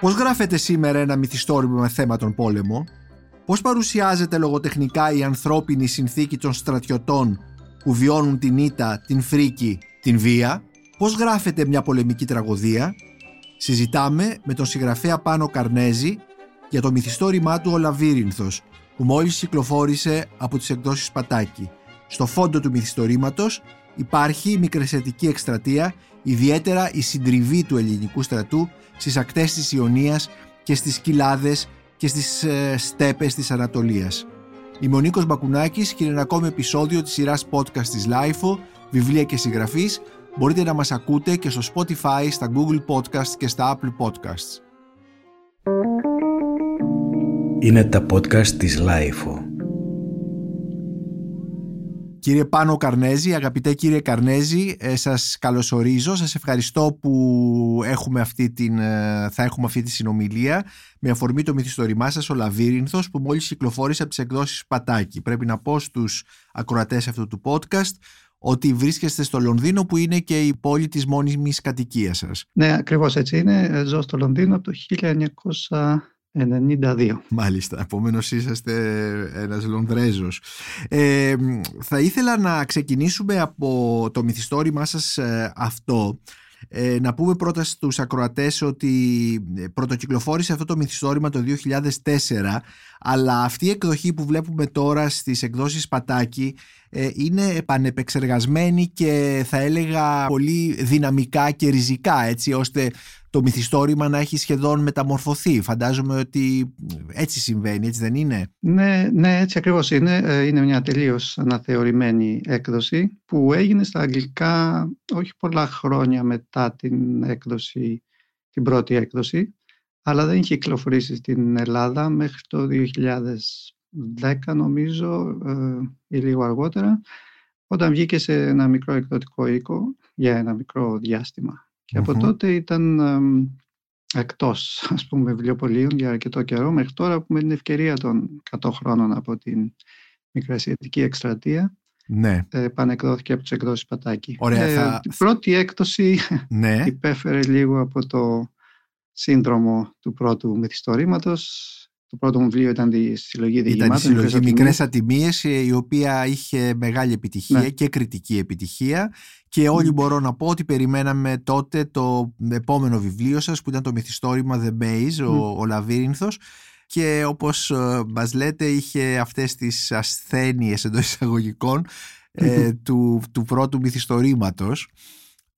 Πώς γράφεται σήμερα ένα μυθιστόρημα με θέμα τον πόλεμο, πώς παρουσιάζεται λογοτεχνικά η ανθρώπινη συνθήκη των στρατιωτών που βιώνουν την ήττα, την φρίκη, την βία, πώς γράφεται μια πολεμική τραγωδία, συζητάμε με τον συγγραφέα Πάνο Καρνέζη για το μυθιστόρημά του «Ο Λαβύρινθος» που μόλις κυκλοφόρησε από τις εκδόσεις Πατάκη. Στο φόντο του μυθιστορήματος υπάρχει η μικρεσιατική εκστρατεία, ιδιαίτερα η συντριβή του ελληνικού στρατού στις ακτές της Ιωνίας και στις κοιλάδες και στις ε, στέπες της Ανατολίας. Είμαι ο Νίκος Μπακουνάκης και είναι ένα ακόμη επεισόδιο της σειράς podcast της LIFO, βιβλία και συγγραφής. Μπορείτε να μας ακούτε και στο Spotify, στα Google Podcasts και στα Apple Podcasts. Είναι τα podcast της LIFO. Κύριε Πάνο Καρνέζη, αγαπητέ κύριε Καρνέζη, ε, σας καλωσορίζω. Σας ευχαριστώ που έχουμε αυτή την, ε, θα έχουμε αυτή τη συνομιλία με αφορμή το μυθιστορημά σας ο Λαβύρινθος που μόλις κυκλοφόρησε από τις εκδόσεις Πατάκη. Πρέπει να πω στους ακροατές αυτού του podcast ότι βρίσκεστε στο Λονδίνο που είναι και η πόλη της μόνιμης κατοικίας σας. Ναι, ακριβώς έτσι είναι. Ζω στο Λονδίνο από το 1900 92. Μάλιστα, επομένως είσαστε ένας Λονδρέζος. Ε, θα ήθελα να ξεκινήσουμε από το μυθιστόρημά σας ε, αυτό. Ε, να πούμε πρώτα στους ακροατές ότι ε, πρωτοκυκλοφόρησε αυτό το μυθιστόρημα το 2004 αλλά αυτή η εκδοχή που βλέπουμε τώρα στις εκδόσεις Πατάκη είναι πανεπεξεργασμένη και θα έλεγα πολύ δυναμικά και ριζικά έτσι ώστε το μυθιστόρημα να έχει σχεδόν μεταμορφωθεί. Φαντάζομαι ότι έτσι συμβαίνει, έτσι δεν είναι; Ναι, ναι έτσι ακριβώς είναι. Ε, είναι μια τελείως αναθεωρημένη έκδοση που έγινε στα αγγλικά όχι πολλά χρόνια μετά την έκδοση, την πρώτη έκδοση, αλλά δεν είχε κυκλοφορήσει στην Ελλάδα μέχρι το 2010 νομίζω ε, ή λίγο αργότερα, όταν βγήκε σε ένα μικρό εκδοτικό οίκο για ένα μικρό διάστημα. Και από τότε ήταν εκτός ας πούμε βιβλιοπολίων για αρκετό καιρό μέχρι τώρα που με την ευκαιρία των 100 χρόνων από την Μικρασιατική Εκστρατεία ναι. ε, πανεκδόθηκε από τις εκδόσεις Πατάκη. Ωραία, ε, Η πρώτη έκδοση ναι. υπέφερε λίγο από το σύνδρομο του πρώτου μυθιστορήματος το πρώτο μου βιβλίο ήταν τη συλλογή διηγημάτων. Ήταν η συλλογή Μικρές Ατιμίες, η οποία είχε μεγάλη επιτυχία ναι. και κριτική επιτυχία. Και όλοι μπορώ να πω ότι περιμέναμε τότε το επόμενο βιβλίο σας που ήταν το μυθιστόρημα The Maze, ο, ο Λαβύρινθος και όπως ε, μας λέτε είχε αυτές τις ασθένειες εντός εισαγωγικών ε, του, του πρώτου μυθιστορήματος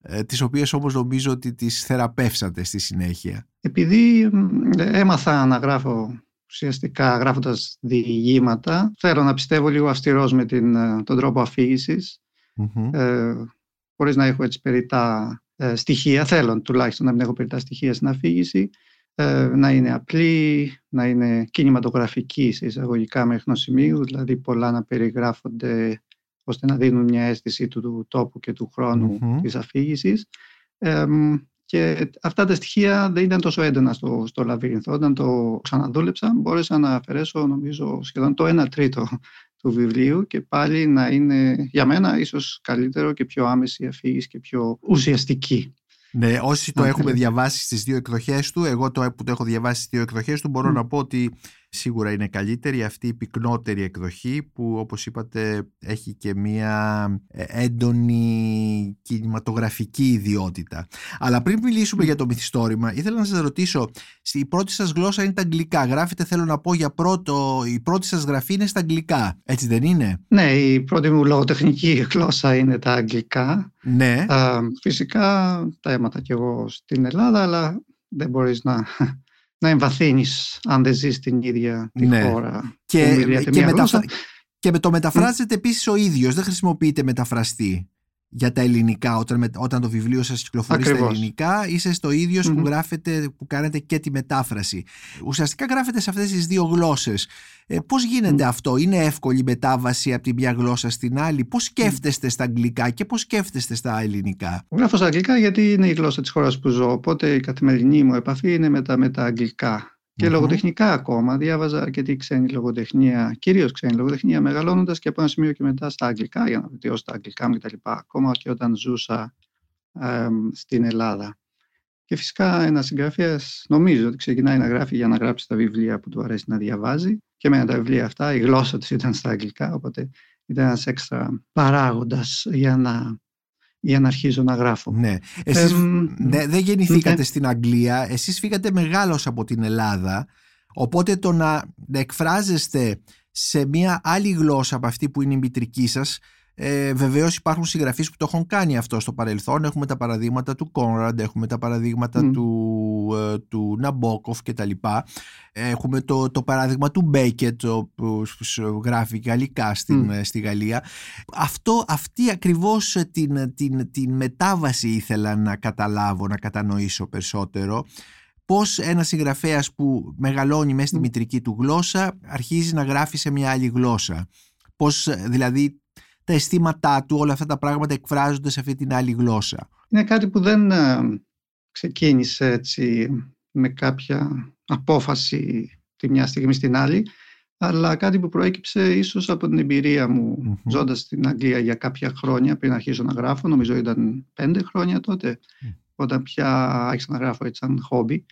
ε, τις οποίες όμως νομίζω ότι τις θεραπεύσατε στη συνέχεια. Επειδή έμαθα να γράφω ουσιαστικά γράφοντας διηγήματα. Θέλω να πιστεύω λίγο αυστηρός με την, ε, τον τρόπο αφήγησης, mm-hmm. ε, χωρίς να έχω έτσι περιτά ε, στοιχεία. Θέλω τουλάχιστον να μην έχω περιτά στοιχεία στην αφήγηση. Ε, να είναι απλή, να είναι κινηματογραφική σε εισαγωγικά μέχρι ενός σημείου, δηλαδή πολλά να περιγράφονται ώστε να δίνουν μια αίσθηση του, του τόπου και του χρόνου mm-hmm. της αφήγησης. Ε, και αυτά τα στοιχεία δεν ήταν τόσο έντονα στο, στο λαβύρινθο. Όταν το ξαναδούλεψα, μπόρεσα να αφαιρέσω νομίζω σχεδόν το 1 τρίτο του βιβλίου και πάλι να είναι για μένα ίσως καλύτερο και πιο άμεση αφήγηση και πιο ουσιαστική. Ναι, όσοι το έχουμε διαβάσει στις δύο εκδοχές του, εγώ το, που το έχω διαβάσει στις δύο εκδοχές του, μπορώ να πω ότι σίγουρα είναι καλύτερη αυτή η πυκνότερη εκδοχή που όπως είπατε έχει και μία ε, έντονη κινηματογραφική ιδιότητα. Αλλά πριν μιλήσουμε για το μυθιστόρημα, ήθελα να σας ρωτήσω, η πρώτη σας γλώσσα είναι τα αγγλικά. Γράφετε, θέλω να πω, για πρώτο, η πρώτη σας γραφή είναι στα αγγλικά, έτσι δεν είναι; Ναι, η πρώτη μου λογοτεχνική γλώσσα είναι τα αγγλικά. Ναι. φυσικά τα έμαθα κι εγώ στην Ελλάδα, αλλά δεν μπορείς να να εμβαθύνεις αν δεν ζεις στην ίδια τη ναι. χώρα και, και, μεταφρα... και με το μεταφράζετε mm. επίσης ο ίδιος δεν χρησιμοποιείτε μεταφραστή για τα ελληνικά. Όταν, όταν το βιβλίο σας κυκλοφορεί στα ελληνικά είσαι στο ίδιο που γράφετε που κάνετε και τη μετάφραση. Ουσιαστικά γράφετε σε αυτές τις δύο γλώσσες. Ε, πώς γίνεται αυτό; Είναι εύκολη μετάβαση από τη μια γλώσσα στην άλλη; Πώς σκέφτεστε στα αγγλικά και πώς σκέφτεστε στα ελληνικά; Γράφω στα αγγλικά γιατί είναι η γλώσσα της χώρας που ζω. Οπότε η καθημερινή μου επαφή είναι με τα, με τα αγγλικά και λογοτεχνικά ακόμα. Διάβαζα αρκετή ξένη λογοτεχνία, κυρίως ξένη λογοτεχνία, μεγαλώνοντας και από ένα σημείο και μετά στα αγγλικά, για να βελτιώσω τα αγγλικά μου κτλ. Ακόμα και όταν ζούσα στην Ελλάδα. Και φυσικά ένα συγγραφέας νομίζω ότι ξεκινάει να γράφει για να γράψει τα βιβλία που του αρέσει να διαβάζει. Και με τα βιβλία αυτά η γλώσσα τους ήταν στα αγγλικά, οπότε ήταν ένας έξτρα παράγοντας για να, για να αρχίζω να γράφω. Ναι. Εσείς ναι, δεν γεννηθήκατε ναι. στην Αγγλία, εσείς φύγατε μεγάλος από την Ελλάδα, οπότε το να εκφράζεστε σε μια άλλη γλώσσα από αυτή που είναι η μητρική σας ε, Βεβαίως υπάρχουν συγγραφείς που το έχουν κάνει αυτό στο παρελθόν. Έχουμε τα παραδείγματα του Κόνραντ, έχουμε τα παραδείγματα του, ε, του Ναμπόκοφ κτλ. Έχουμε το, το παράδειγμα του Μπέκετ που γράφει γαλλικά στην, ε, στη Γαλλία. Αυτό, αυτή ακριβώς την, την, την μετάβαση ήθελα να καταλάβω, να κατανοήσω περισσότερο πώς ένας συγγραφέας που μεγαλώνει μέσα στη μητρική του γλώσσα αρχίζει να γράφει σε μια άλλη γλώσσα. Πώς δηλαδή τα αισθήματά του, όλα αυτά τα πράγματα εκφράζονται σε αυτή την άλλη γλώσσα. Είναι κάτι που δεν ε, ξεκίνησε έτσι με κάποια απόφαση τη μια στιγμή στην άλλη, αλλά κάτι που προέκυψε ίσως από την εμπειρία μου mm-hmm. ζώντας στην Αγγλία για κάποια χρόνια πριν αρχίσω να γράφω, νομίζω ήταν πέντε χρόνια τότε, όταν πια άρχισα να γράφω έτσι σαν χόμπι.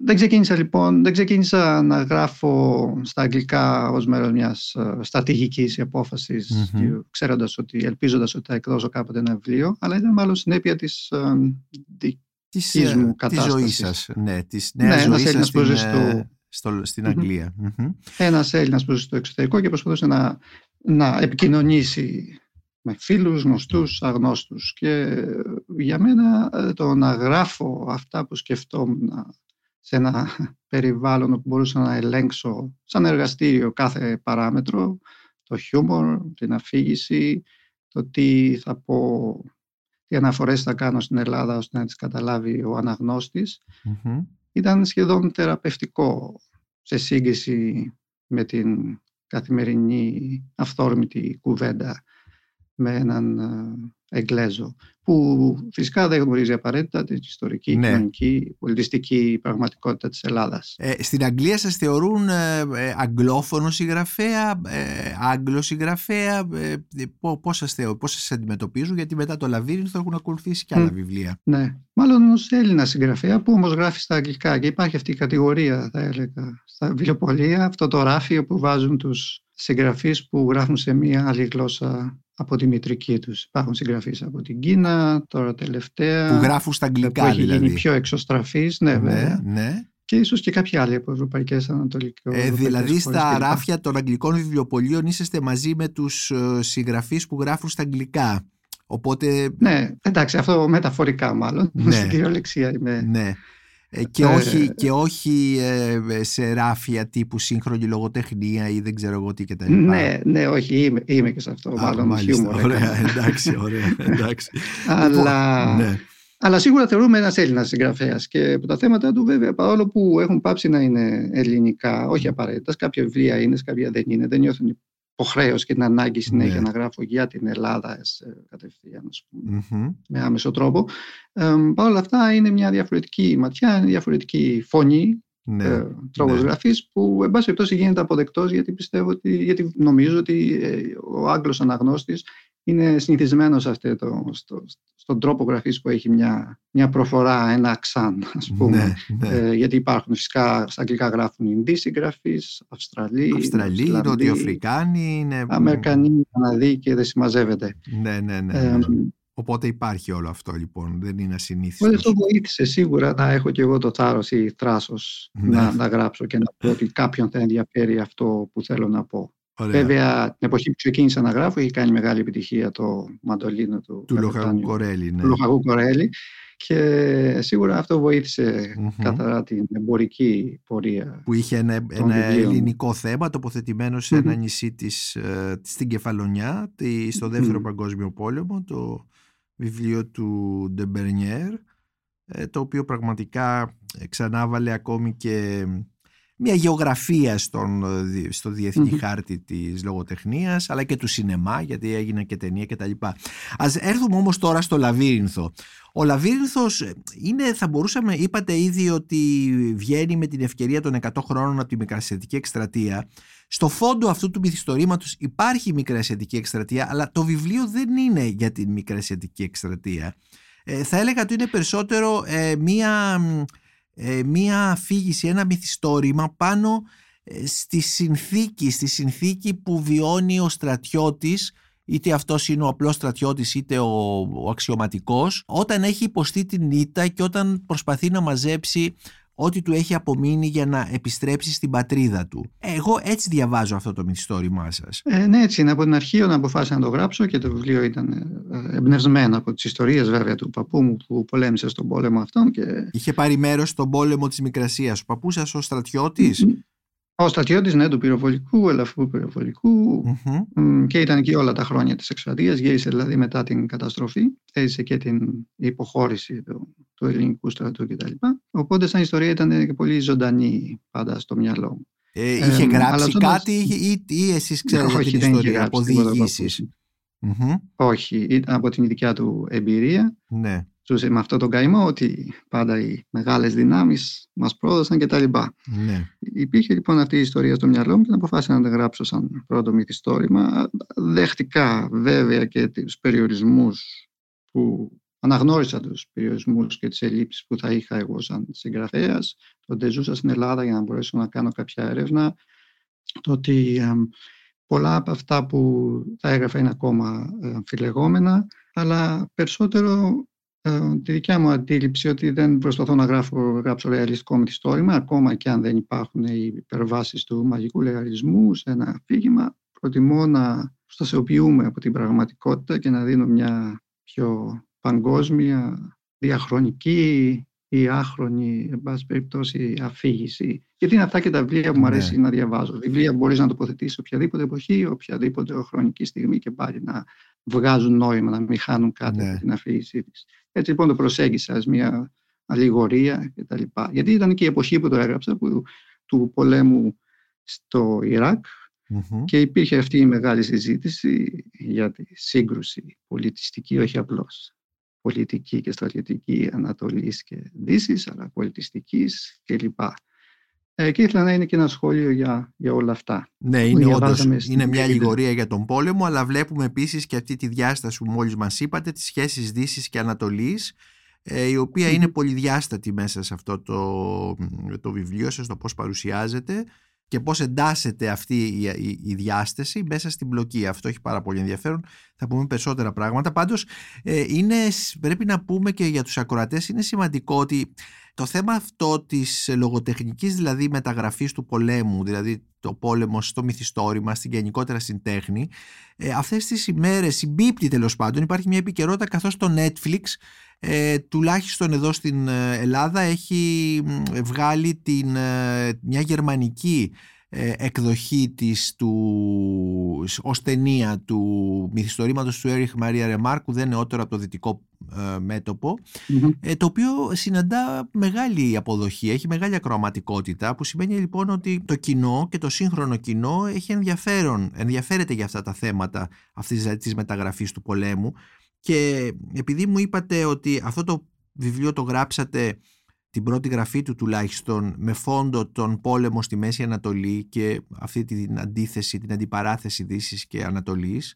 Δεν ξεκίνησα λοιπόν, δεν ξεκίνησα να γράφω στα αγγλικά ως μέρος μιας uh, στρατηγικής απόφασης mm-hmm. ξέροντας ότι, ελπίζοντας ότι θα εκδώσω κάποτε ένα βιβλίο αλλά ήταν μάλλον συνέπεια της uh, της, της μου κατάστασης. Της ζωής σας, ναι, της ναι, νέας ναι, ζωής σας στην, στο... στο, στην Αγγλία. Mm-hmm. Ένας Έλληνας που ζει στο εξωτερικό και προσπαθούσε να, να επικοινωνήσει με φίλους, γνωστούς, αγνώστους και για μένα το να γράφω αυτά που σκεφτόμουν σε ένα περιβάλλον όπου μπορούσα να ελέγξω σαν εργαστήριο κάθε παράμετρο, το χιούμορ, την αφήγηση, το τι θα πω, τι αναφορές θα κάνω στην Ελλάδα ώστε να τις καταλάβει ο αναγνωστης ήταν σχεδόν θεραπευτικό σε σύγκριση με την καθημερινή αυθόρμητη κουβέντα με έναν ε, Εγγλέζο, που φυσικά δεν γνωρίζει απαραίτητα την ιστορική, ναι. κοινωνική, πολιτιστική πραγματικότητα της Ελλάδας. Ε, στην Αγγλία σας θεωρούν ε, ε αγγλόφωνο συγγραφέα, ε, άγγλο συγγραφέα, ε, πώς, σας θεωρούν, πώς σας αντιμετωπίζουν, γιατί μετά το Λαβύρινθο έχουν ακολουθήσει και άλλα βιβλία. Ναι, μάλλον ως Έλληνα συγγραφέα που όμως γράφει στα αγγλικά και υπάρχει αυτή η κατηγορία, θα έλεγα, στα βιβλιοπολία, αυτό το ράφιο που βάζουν τους συγγραφείς που γράφουν σε μία άλλη γλώσσα από τη μητρική τους. Υπάρχουν συγγραφείς από την Κίνα, τώρα τελευταία. Που γράφουν στα αγγλικά που έχει δηλαδή. γίνει πιο εξωστραφής, ναι, ναι, ναι. Και ίσως και κάποιοι άλλοι από ευρωπαϊκές ανατολικές. Ε, δηλαδή στα ράφια των αγγλικών βιβλιοπολίων είσαστε μαζί με τους ε, συγγραφείς που γράφουν στα αγγλικά. Οπότε... Ναι, εντάξει, αυτό μεταφορικά μάλλον. Ναι. Στην κυριολεξία είμαι. Ναι. Ε, και, όχι, ε, και όχι ε, σε ράφια τύπου σύγχρονη λογοτεχνία ή δεν ξέρω εγώ τι κτλ. Ναι, ναι, όχι, είμαι, είμαι και σε αυτό. Α, μάλλον μάλιστα, ωραία, εντάξει, ωραία, εντάξει. αλλά, λοιπόν, ναι. αλλά σίγουρα θεωρούμε ένας Έλληνας συγγραφέας και τα θέματα του, βέβαια, παρόλο που έχουν πάψει να είναι ελληνικά, όχι απαραίτητας, κάποια βιβλία είναι, κάποια δεν είναι, δεν νιώθουν υποχρέωση και την ανάγκη συνέχεια ναι. να γράφω για την Ελλάδα κατευθείαν, με άμεσο τρόπο. Ε, Παρ' όλα αυτά είναι μια διαφορετική ματιά, είναι διαφορετική φωνή, ναι, ε, τρόπος ναι. γραφής που εν πάση περιπτώσει γίνεται αποδεκτός γιατί πιστεύω ότι, γιατί νομίζω ότι ε, ο Άγγλος αναγνώστης είναι συνηθισμένος αυτό το, στο, στον τρόπο γραφής που έχει μια, μια προφορά, ένα αξάν ας πούμε. Ναι, ναι. Ε, γιατί υπάρχουν φυσικά στα αγγλικά γράφουν Ινδοί συγγραφείς, Αυστραλοί, Αυστραλοί, Νοτιοαφρικάνοι, είναι... Αμερικανοί, Καναδοί και δεν συμμαζεύεται. Ναι, ναι, ναι. Ε, Οπότε υπάρχει όλο αυτό λοιπόν, δεν είναι ασυνήθιστο. Όλο αυτό βοήθησε σίγουρα να έχω και εγώ το θάρρος ή θράσος ναι. να, να γράψω και να πω ότι κάποιον θα ενδιαφέρει αυτό που θέλω να πω. Ωραία. Βέβαια, την εποχή που ξεκίνησα να γράφω, είχε κάνει μεγάλη επιτυχία το μαντολίνο του, του Λοχαγού Κορέλη. Ναι. Του Λοχαγού Κορέλη. Και σίγουρα αυτό βοήθησε mm-hmm. καθαρά την εμπορική πορεία. Που είχε ένα, ένα ελληνικό θέμα τοποθετημένο σε ένα νησί της, ε, στην Κεφαλονιά στο δεύτερο παγκόσμιο πόλεμο το βιβλίο του Ντεμπερνιέρ το οποίο πραγματικά ξανάβαλε ακόμη και μια γεωγραφία στον, στο διεθνή χάρτη της λογοτεχνίας αλλά και του σινεμά γιατί έγινε και ταινία και τα λοιπά. Ας έρθουμε όμως τώρα στο Λαβύρινθο. Ο Λαβύρινθος είναι, θα μπορούσαμε, είπατε ήδη ότι βγαίνει με την ευκαιρία των 100 χρόνων από τη Μικρασιατική Εκστρατεία. Στο φόντο αυτού του μυθιστορήματος υπάρχει η Μικρασιατική Εκστρατεία αλλά το βιβλίο δεν είναι για την Μικρασιατική Εκστρατεία. Ε, θα έλεγα ότι είναι περισσότερο ε, μία, ε, μία αφήγηση, ένα μυθιστόρημα πάνω στη συνθήκη, στη συνθήκη που βιώνει ο στρατιώτης είτε αυτός είναι ο απλός στρατιώτης είτε ο, ο αξιωματικός όταν έχει υποστεί την ήττα και όταν προσπαθεί να μαζέψει ό,τι του έχει απομείνει για να επιστρέψει στην πατρίδα του. Εγώ έτσι διαβάζω αυτό το μυθιστόρημά σας. Ε, ναι, έτσι είναι. Από την αρχή όταν αποφάσισα να το γράψω και το βιβλίο ήταν ε, εμπνευσμένο από τις ιστορίες βέβαια του παππού μου που πολέμησε στον πόλεμο αυτόν. Και... Είχε πάρει μέρος στον πόλεμο της Μικρασίας. Ο παππούς σας ο στρατιώτης; Ο στρατιώτης ναι, του πυροβολικού, ελαφρού και ήταν εκεί όλα τα χρόνια της εκστρατείας. Γύρισε δηλαδή μετά την καταστροφή. Έζησε και την υποχώρηση του, του ελληνικού στρατού κτλ. Οπότε, σαν ιστορία ήταν και πολύ ζωντανή πάντα στο μυαλό μου. Ε, είχε ε, γράψει κάτι ή, ή, εσείς ξέρετε όχι, την ιστορία από διηγήσεις. Όχι, ήταν από την δικιά του εμπειρία. Ναι ζούσε με αυτό τον καημό ότι πάντα οι μεγάλες δυνάμεις μας πρόδωσαν κτλ. Ναι. Υπήρχε λοιπόν αυτή η ιστορία στο μυαλό μου και αποφάσισα να την γράψω σαν πρώτο μυθιστόρημα. Δέχτηκα βέβαια και τους περιορισμούς που αναγνώρισα τους περιορισμούς και τις ελλείψεις που θα είχα εγώ σαν συγγραφέας. Τότε ζούσα στην Ελλάδα για να μπορέσω να κάνω κάποια έρευνα. Το ότι πολλά από αυτά που θα έγραφα είναι ακόμα αμφιλεγόμενα, αλλά περισσότερο ε, τη δικιά μου αντίληψη ότι δεν προσπαθώ να γράφω, γράψω ρεαλιστικό μυθιστόρημα, ακόμα και αν δεν υπάρχουν οι υπερβάσεις του μαγικού λεγαλισμού σε ένα αφήγημα. Προτιμώ να προστασιοποιούμε από την πραγματικότητα και να δίνω μια πιο παγκόσμια, διαχρονική ή άχρονη, εν πάση περιπτώσει, αφήγηση. Γιατί είναι αυτά και τα βιβλία που μου αρέσει ναι. να διαβάζω. Βιβλία μπορείς να τοποθετήσει οποιαδήποτε εποχή, οποιαδήποτε χρονική στιγμή και πάλι να βγάζουν νόημα, να μην χάνουν κάτι ναι. από την αφήγησή της. Έτσι λοιπόν το προσέγγισα ως μια αλληγορία κτλ. Γιατί ήταν και η εποχή που το έγραψα, που, του πολέμου στο Ιράκ και υπήρχε αυτή η μεγάλη συζήτηση για τη σύγκρουση πολιτιστική, όχι απλώς πολιτική και στρατιωτική Ανατολής και Δύσης, αλλά πολιτιστικής κλπ. Ε, και ήθελα να είναι και ένα σχόλιο για, για όλα αυτά. Ναι, είναι όντως, είναι μια αλληγορία για τον πόλεμο, αλλά βλέπουμε επίσης και αυτή τη διάσταση που μόλις μας είπατε, τις σχέσεις Δύσης και Ανατολής, ε, η οποία είναι πολυδιάστατη μέσα σε αυτό το, το βιβλίο σας, το πώς παρουσιάζεται και πώς εντάσσεται αυτή η, η, διάσταση μέσα στην μπλοκή. Αυτό έχει πάρα πολύ ενδιαφέρον. Θα πούμε περισσότερα πράγματα. Πάντως ε, είναι, πρέπει να πούμε και για τους ακροατές είναι σημαντικό ότι το θέμα αυτό της λογοτεχνικής δηλαδή μεταγραφής του πολέμου, δηλαδή το πόλεμο στο μυθιστόρημα, στην γενικότερα στην τέχνη, ε, αυτές τις ημέρες συμπίπτει τέλος πάντων, υπάρχει μια επικαιρότητα καθώς το Netflix ε, τουλάχιστον εδώ στην ε, Ελλάδα έχει βγάλει την, ε, μια γερμανική ε, εκδοχή της του, ως ταινία του μυθιστορήματος του Έριχ Μαρία Ρεμάρκου δεν νεότερο από το δυτικό ε, μέτωπο ε, το οποίο συναντά μεγάλη αποδοχή, έχει μεγάλη ακροαματικότητα που σημαίνει λοιπόν ότι το κοινό και το σύγχρονο κοινό έχει ενδιαφέρον, ενδιαφέρεται για αυτά τα θέματα αυτής δηλαδή, της μεταγραφής του πολέμου. Και επειδή μου είπατε ότι αυτό το βιβλίο το γράψατε την πρώτη γραφή του τουλάχιστον με φόντο τον πόλεμο στη Μέση Ανατολή και αυτή την αντίθεση, την αντιπαράθεση Δύσης και Ανατολής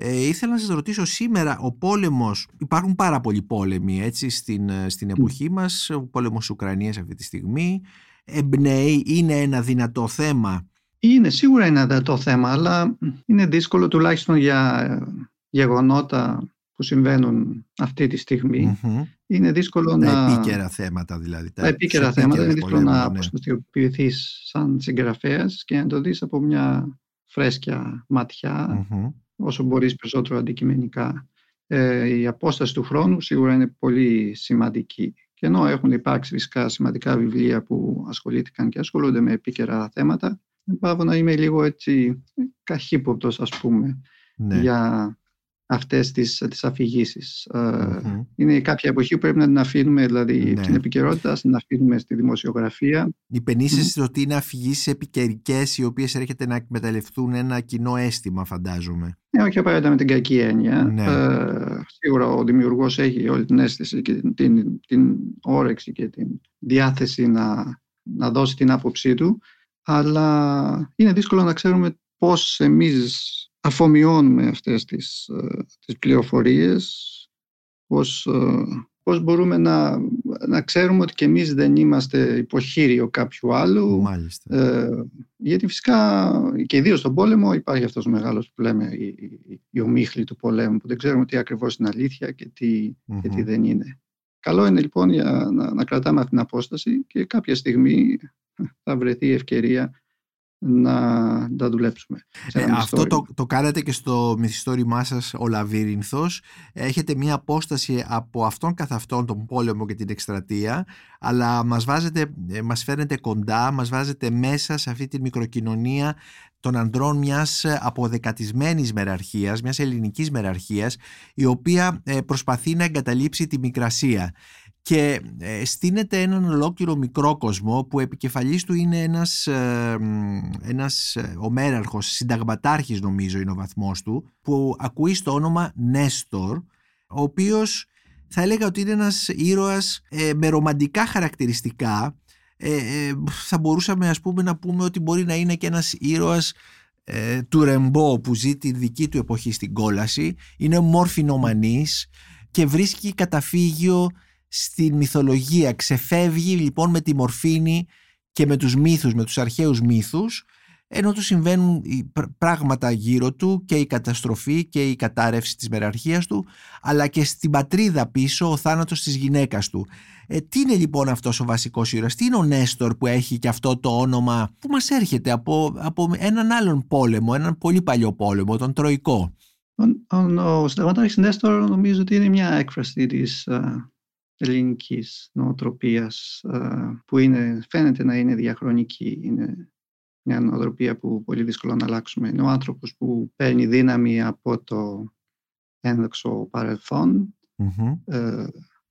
ε, ήθελα να σας ρωτήσω σήμερα ο πόλεμος, υπάρχουν πάρα πολλοί πόλεμοι έτσι στην, ε, στην εποχή μας, ο πόλεμος Ουκρανίας αυτή τη στιγμή εμπνέει, είναι ένα δυνατό θέμα; Είναι σίγουρα ένα δυνατό θέμα, αλλά είναι δύσκολο τουλάχιστον για ε, γεγονότα που συμβαίνουν αυτή τη στιγμη είναι δύσκολο τα να... Τα επίκαιρα θέματα δηλαδή. Τα, επίκαιρα θέματα είναι δύσκολο να ναι. αποστασιοποιηθείς σαν συγγραφέας και να το δεις από μια φρέσκια όσο μπορείς περισσότερο αντικειμενικά. Ε, η απόσταση του χρόνου σίγουρα είναι πολύ σημαντική. Και ενώ έχουν υπάρξει φυσικά σημαντικά βιβλία που ασχολήθηκαν και ασχολούνται με επίκαιρα θέματα, πάω να είμαι λίγο έτσι καχύποπτος ας πούμε ναι. για αυτές τις, τις αφηγησεις ε, Είναι κάποια εποχή που πρέπει να την αφήνουμε, δηλαδή ναι. την επικαιρότητα, να την αφήνουμε στη δημοσιογραφία. Υπενήσεις mm. ότι είναι αφηγήσεις επικαιρικές οι οποίες έρχεται να εκμεταλλευτούν ένα κοινό αίσθημα φαντάζομαι. Ναι, όχι απαραίτητα με την κακή έννοια. Ναι. Ε, σίγουρα ο δημιουργός έχει όλη την αίσθηση και την, την, την όρεξη και την διάθεση να, να δώσει την άποψή του, αλλά είναι δύσκολο να ξέρουμε πώς εμείς αφομοιώνουμε αυτές τις, ε, τις πληροφορίες πώς, ε, πώς μπορούμε να, να ξέρουμε ότι και εμείς δεν είμαστε υποχείριο κάποιου άλλου. Μάλιστα. Ε, γιατί φυσικά και ιδίως στον πόλεμο υπάρχει αυτός ο μεγάλος που λέμε η, η, η ομίχλη του πολέμου που δεν ξέρουμε τι ακριβώς είναι αλήθεια και τι, και τι δεν είναι. Καλό είναι λοιπόν για να, να κρατάμε αυτή την απόσταση και κάποια στιγμή θα βρεθεί η ευκαιρία να τα δουλέψουμε. Ε, αυτό το, το κάνατε και στο μυθιστόρημά σας ο Λαβύρινθος. Έχετε μία απόσταση από αυτόν καθ' αυτόν τον πόλεμο και την εκστρατεία αλλά μας, βάζετε, ε, μας φέρνετε κοντά, μας βάζετε μέσα σε αυτή τη μικροκοινωνία των ανδρών μιας αποδεκατισμένης μεραρχίας, μιας ελληνικής μεραρχίας η οποία ε, προσπαθεί να εγκαταλείψει τη μικρασία και ε, στείνεται έναν ολόκληρο μικρό κόσμο που επικεφαλής του είναι ένας, ε, ένας ε, ομέραρχος, συνταγματάρχης νομίζω είναι ο βαθμός του, που ακούει στο όνομα Νέστορ, ο οποίος θα έλεγα ότι είναι ένας ήρωας με ρομαντικά χαρακτηριστικά. θα μπορούσαμε ας πούμε να πούμε ότι μπορεί να είναι και ένας ήρωας του Ρεμπό που ζει τη δική του εποχή στην κόλαση. Είναι μόρφινομανής και βρίσκει καταφύγιο στη μυθολογία. Ξεφεύγει λοιπόν με τη μορφήνη και με τους μύθους, με τους αρχαίους μύθους ενώ του συμβαίνουν πράγματα γύρω του και η καταστροφή και η κατάρρευση της μεραρχίας του αλλά και στην πατρίδα πίσω ο θάνατος της γυναίκας του. Ε, τι είναι λοιπόν αυτός ο βασικός ήρωας, τι είναι ο Νέστορ που έχει και αυτό το όνομα που μας έρχεται από, από έναν άλλον πόλεμο, έναν πολύ παλιό πόλεμο, τον Τροϊκό; Ο, ο, ο συνταγματάρχης Νέστορ νομίζω ότι είναι μια έκφραση της ελληνικής νοοτροπίας που είναι, φαίνεται να είναι διαχρονική. Είναι μια νοοτροπία που πολύ δύσκολο να αλλάξουμε. Είναι ο άνθρωπος που παίρνει δύναμη από το ένδοξο ε,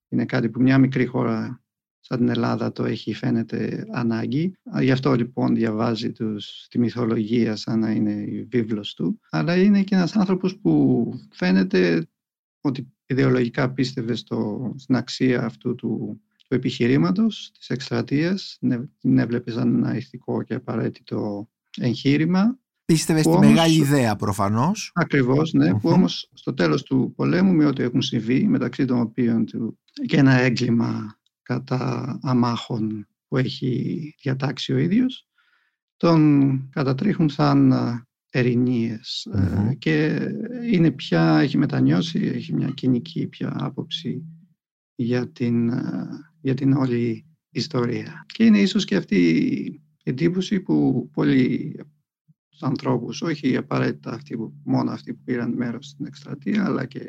είναι κάτι που μια μικρή χώρα σαν την Ελλάδα το έχει φαίνεται ανάγκη. Γι' αυτό λοιπόν διαβάζει τους, τη μυθολογία σαν να είναι η βίβλος του. Αλλά είναι και ένας άνθρωπος που φαίνεται ότι ιδεολογικά πίστευε στο, στην αξία αυτού του, του επιχειρήματος, της εκστρατείας, την έβλεπες σαν ένα ηθικό και απαραίτητο εγχείρημα. Πίστευες στη μεγάλη ιδέα προφανώς. Ακριβώς, ναι, που όμως στο τέλος του πολέμου με ό,τι έχουν συμβεί, μεταξύ των οποίων του, και ένα έγκλημα κατά αμάχων που έχει διατάξει ο ίδιος, τον κατατρίχουν σαν ερηνιες και είναι πια, έχει μετανιώσει, έχει μια κοινική πια άποψη για την, για την όλη ιστορία. Και είναι ίσως και αυτή η εντύπωση που πολλοί ανθρώπους, όχι απαραίτητα αυτοί που, μόνο αυτοί που πήραν μέρος στην εκστρατεία, αλλά και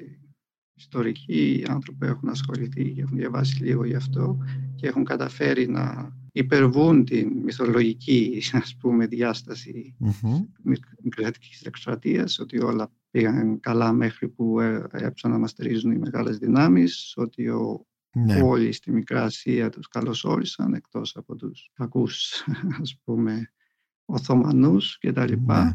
ιστορικοί άνθρωποι έχουν ασχοληθεί και έχουν διαβάσει λίγο γι' αυτό και έχουν καταφέρει να υπερβούν την μυθολογική ας πούμε, διάσταση mm-hmm. εκστρατείας, ότι όλα πήγαν καλά μέχρι που έψαν να μας τρίζουν οι μεγάλες δυνάμεις, ότι ο, ναι. όλοι στη Μικρά Ασία τους καλωσόρισαν, εκτός από τους κακούς, ας πούμε, Οθωμανούς και τα λοιπά, ναι.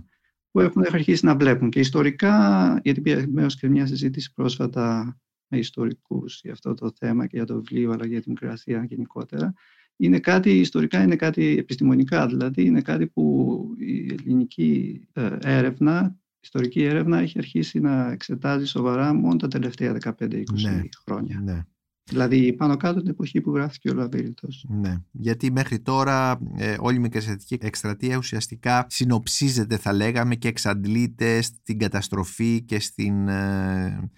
που έχουν αρχίσει να βλέπουν. Και ιστορικά, γιατί πήγαμε και μια συζήτηση πρόσφατα με ιστορικούς για αυτό το θέμα και για το βιβλίο, αλλά για την Μικρά Ασία γενικότερα, είναι κάτι, ιστορικά είναι κάτι επιστημονικά, δηλαδή είναι κάτι που η ελληνική ε, έρευνα, ιστορική έρευνα έχει αρχίσει να εξετάζει σοβαρά μόνο τα τελευταία 15-20 ναι, χρόνια. Ναι. Δηλαδή πάνω κάτω την εποχή που γράφτηκε ο Λαβύριτος. Ναι, γιατί μέχρι τώρα ε, όλη η μικρασιατική εκστρατεία ουσιαστικά συνοψίζεται θα λέγαμε και εξαντλείται στην καταστροφή και στην... Ε, ε,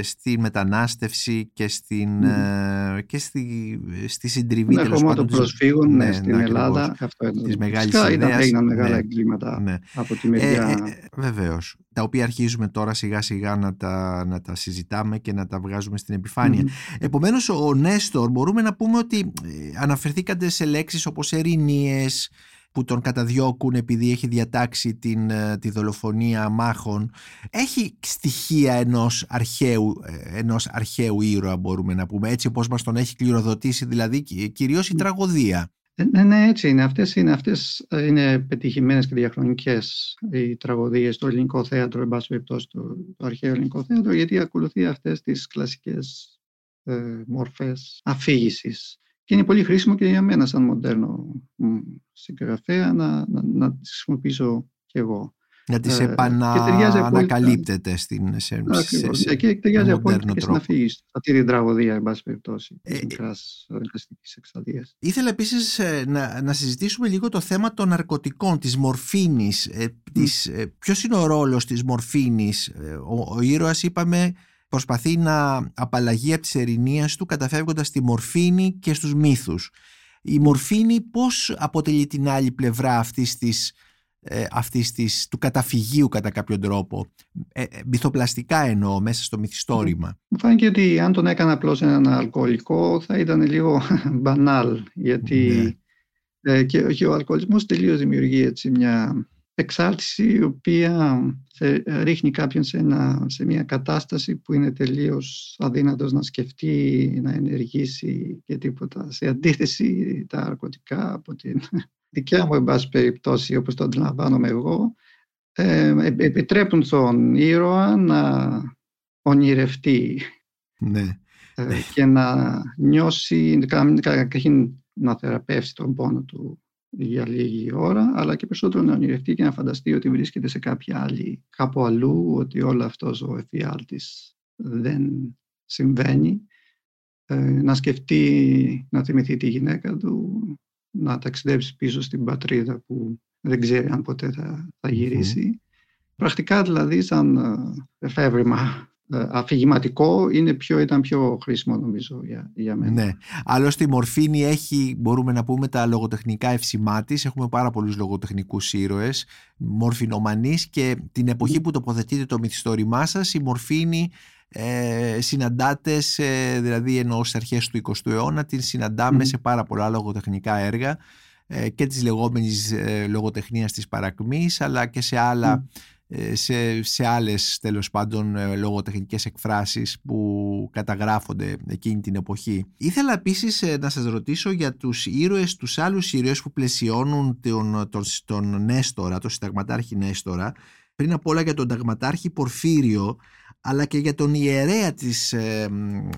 στη μετανάστευση και, στην, mm. και στη, στη συντριβή ναι, τέλος πάντων των προσφύγων ναι, στην ναι, Ελλάδα αυτό είναι. της μεγάλης ιδέας έγιναν μεγάλα ναι, εγκλήματα ναι. από τη μεριά ε, ε, βεβαίως τα οποία αρχίζουμε τώρα σιγά σιγά να τα, να τα συζητάμε και να τα βγάζουμε στην επιφάνεια mm. επομένως ο Νέστορ μπορούμε να πούμε ότι αναφερθήκατε σε λέξεις όπως ερηνίες που τον καταδιώκουν επειδή έχει διατάξει την, ε, τη δολοφονία μάχων έχει στοιχεία ενός αρχαίου, ε, ενός αρχαίου ήρωα μπορούμε να πούμε έτσι όπως μας τον έχει κληροδοτήσει δηλαδή κυρίως η τραγωδία. Ε, ναι, ναι, έτσι είναι. Αυτές είναι, αυτές είναι πετυχημένες και διαχρονικές οι τραγωδίες στο ελληνικό θέατρο, εν πάση περιπτώσει το, το αρχαίο ελληνικό θέατρο, γιατί ακολουθεί αυτές τις κλασικές ε, μορφές αφήγησης. Και είναι πολύ χρήσιμο και για μένα σαν μοντέρνο συγγραφέα να, να, να τις χρησιμοποιήσω κι εγώ. να τις ε, επαναανακαλύπτεται στην, σε, σε, σε, και ταιριάζει απόλυτα και στην αφήγηση. Αυτή την τραγωδία, εν πάση περιπτώσει, της ε, μικράς εξαδίας. Ήθελα επίσης ε, να, να συζητήσουμε λίγο το θέμα των ναρκωτικών, της μορφήνης. Ε, της, ε, ποιος είναι ο ρόλος της μορφήνης. Ο, ο ήρωας, είπαμε, προσπαθεί να απαλλαγεί από τις ερηνίες του καταφεύγοντας στη μορφήνη και στους μύθους. Η μορφήνη πώς αποτελεί την άλλη πλευρά αυτής της ε, αυτής της, του καταφυγίου κατά κάποιο τρόπο; Ε, ε, μυθοπλαστικά εννοώ μέσα στο μυθιστόρημα. Μου φάνηκε ότι αν τον έκανα απλώς έναν αλκοολικό θα ήταν λίγο μπανάλ γιατί ναι. ε, και, και ο αλκοολισμός τελείως δημιουργεί έτσι μια εξάρτηση η οποία ρίχνει κάποιον σε, ένα, σε μια κατάσταση που είναι τελείως αδύνατος να σκεφτεί, να ενεργήσει και τίποτα. Σε αντίθεση τα ναρκωτικά από την δικιά μου, εν πάση περιπτώσει, όπως το αντιλαμβάνομαι εγώ, ε, επιτρέπουν στον ήρωα να ονειρευτεί ναι. ε, και να νιώσει, καταρχήν να θεραπεύσει τον πόνο του για λίγη ώρα, αλλά και περισσότερο να ονειρευτεί και να φανταστεί ότι βρίσκεται σε κάποια άλλη, κάπου αλλού, ότι όλο αυτός ο εφιάλτης δεν συμβαίνει. Ε, να σκεφτεί, να θυμηθεί τη γυναίκα του, να ταξιδέψει πίσω στην πατρίδα που δεν ξέρει αν ποτέ θα, θα γυρισει Πρακτικά δηλαδή σαν ε, εφεύρημα ε, αφηγηματικό είναι πιο, ήταν πιο χρήσιμο νομίζω για, για μένα. Ναι. Άλλωστε η Μορφήνη έχει, μπορούμε να πούμε, τα λογοτεχνικά ευσημά της. Έχουμε πάρα πολλούς λογοτεχνικούς ήρωες, μορφινομανείς και την εποχή που τοποθετείτε το μυθιστόρημά σας η Μορφήνη ε, συναντάτε, σε, δηλαδή ενώ στις αρχές του 20ου αιώνα, την συναντάμε σε πάρα πολλά λογοτεχνικά έργα ε, και της λεγόμενης ε, λογοτεχνίας της παρακμής αλλά και σε άλλα ε, σε, σε άλλες τέλος πάντων ε, λογοτεχνικές εκφράσεις που καταγράφονται εκείνη την εποχή. Ήθελα επίσης να σας ρωτήσω για τους ήρωες, τους άλλους ήρωες που πλαισιώνουν τον, τον, τον Νέστορα, τον συνταγματάρχη Νέστορα πριν απ' όλα για τον ταγματάρχη Πορφύριο αλλά και για τον ιερέα της, ε,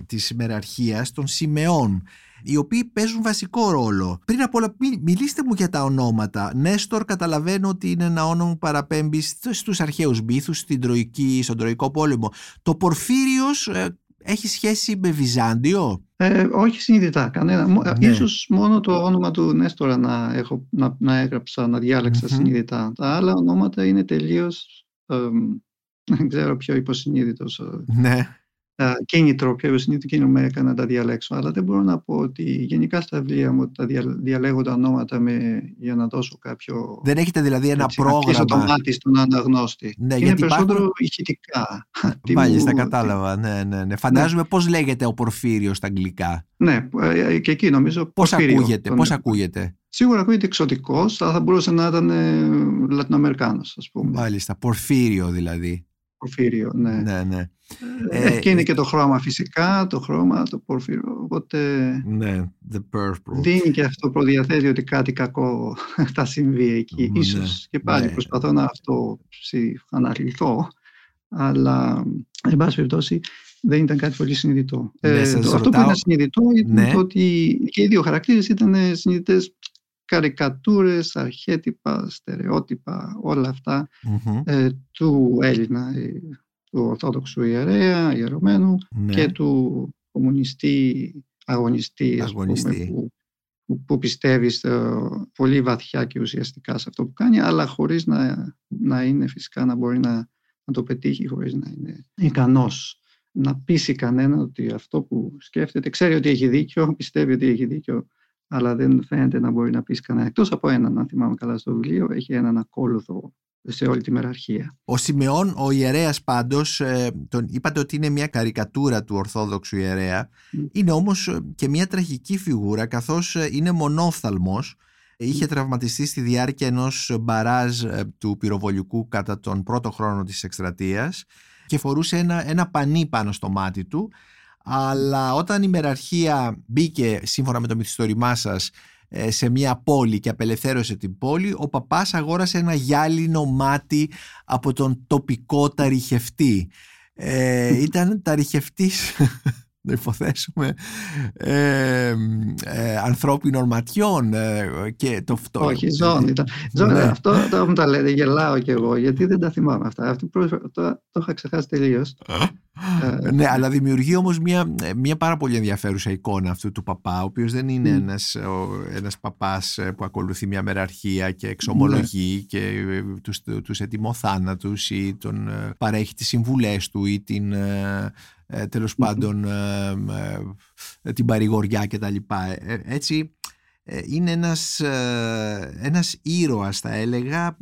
της ημεραρχίας, τον Σιμεών, οι οποίοι παίζουν βασικό ρόλο. Πριν απ' όλα, μιλήστε μου για τα ονόματα. Νέστορ καταλαβαίνω ότι είναι ένα όνομα που παραπέμπει στους αρχαίους μπήθους, στην Τροϊκή, στον Τροϊκό πόλεμο. Το Πορφύριος ε, έχει σχέση με Βυζάντιο; Ε, όχι συνειδητά, κανένα. Ναι. Ίσως μόνο το όνομα του Νέστορα να, έχω, να, να έγραψα, να διάλεξα συνειδητά. Τα άλλα ονόματα είναι τελείως δεν ξέρω ποιο υποσυνείδητος ναι. Κίνητρο, ποιο υποσυνείδητο κίνητρο με έκανε να τα διαλέξω. Αλλά δεν μπορώ να πω ότι γενικά στα βιβλία μου τα διαλέγω τα ονόματα με, για να δώσω κάποιο. Δεν έχετε δηλαδή ένα έτσι, πρόγραμμα; το μάτι στον αναγνώστη. Ναι, Είναι περισσότερο υπάρχουν... ηχητικά. Μάλιστα, κατάλαβα. Ναι, ναι, ναι. Φαντάζομαι ναι. πώς λέγεται ο Πορφύριο στα αγγλικά; Ναι, ε, και εκεί νομίζω. Πώς ακούγεται, πώς ακούγεται; Σίγουρα ακούγεται εξωτικός, αλλά θα μπορούσε να ήταν ε, Λατινοαμερικάνος, ας πούμε. Μάλιστα, Πορφύριο δηλαδή. Πορφύριο, ναι. ναι, ναι. Ε, και είναι και το χρώμα φυσικά, το χρώμα, το πορφύριο. Οπότε ναι, the purple. δίνει και αυτό προδιαθέτει ότι κάτι κακό θα συμβεί εκεί. Ναι, Ίσως και πάλι ναι. προσπαθώ να αυτό αναλυθώ, αλλά εν πάση περιπτώσει δεν ήταν κάτι πολύ συνειδητό. Ναι, ε, το, αυτό που ήταν συνειδητό ήταν ναι. ότι και οι δύο χαρακτήρες ήταν συνειδητές καρικατούρες, αρχέτυπα, στερεότυπα, όλα ε, του Έλληνα, ε, του Ορθόδοξου ιερέα, ιερωμένου ναι. και του κομμουνιστή αγωνιστή, αγωνιστή. που, που, πιστεύει πολύ βαθιά και ουσιαστικά σε αυτό που κάνει, αλλά χωρίς να, να είναι φυσικά να μπορεί να, να το πετύχει, χωρίς να είναι ικανός να πείσει κανένα ότι αυτό που σκέφτεται, ξέρει ότι έχει δίκιο, πιστεύει ότι έχει δίκιο αλλά δεν φαίνεται να μπορεί να πεις κανένα. Εκτός από έναν, αν θυμάμαι καλά στο βιβλίο, έχει έναν ακόλουθο σε όλη τη μεραρχία. Ο Σιμεών, ο ιερέας πάντως, ε, τον είπατε ότι είναι μια καρικατούρα του Ορθόδοξου ιερέα, είναι όμως ε, και μια τραγική φιγούρα καθώς ε, είναι μονόφθαλμος, είχε τραυματιστεί στη διάρκεια ενός μπαράζ του πυροβολικού κατά τον πρώτο χρόνο της εκστρατείας και φορούσε ένα, ένα πανί πάνω στο μάτι του αλλά όταν η μεραρχία μπήκε σύμφωνα με το μυθιστόρημά σας ε, σε μια πόλη και απελευθέρωσε την πόλη, ο παπάς αγόρασε ένα γυάλινο μάτι από τον τοπικό ταριχευτή. Ε, ήταν ταριχευτής να υποθέσουμε ε, ε, ανθρώπινων ματιών ε, και το αυτό. Όχι, ζώνη ήταν. Ναι. Αυτό το μου τα λέτε, γελάω κι εγώ, γιατί δεν τα θυμάμαι αυτά. Αυτό το, το, είχα ξεχάσει τελείως. Ε, ναι, αλλά δημιουργεί όμως μια, μια πάρα πολύ ενδιαφέρουσα εικόνα αυτού του παπά, ο οποίος δεν είναι mm. ένας, ο, ένας παπάς που ακολουθεί μια μεραρχία και εξομολογεί ναι. και τους, τους ετοιμοθάνατους ή τον παρέχει τις συμβουλές του ή την ε, τέλος πάντων ε, ε, την παρηγοριά και τα λοιπά. Έτσι είναι ένας, ένας ήρωας θα έλεγα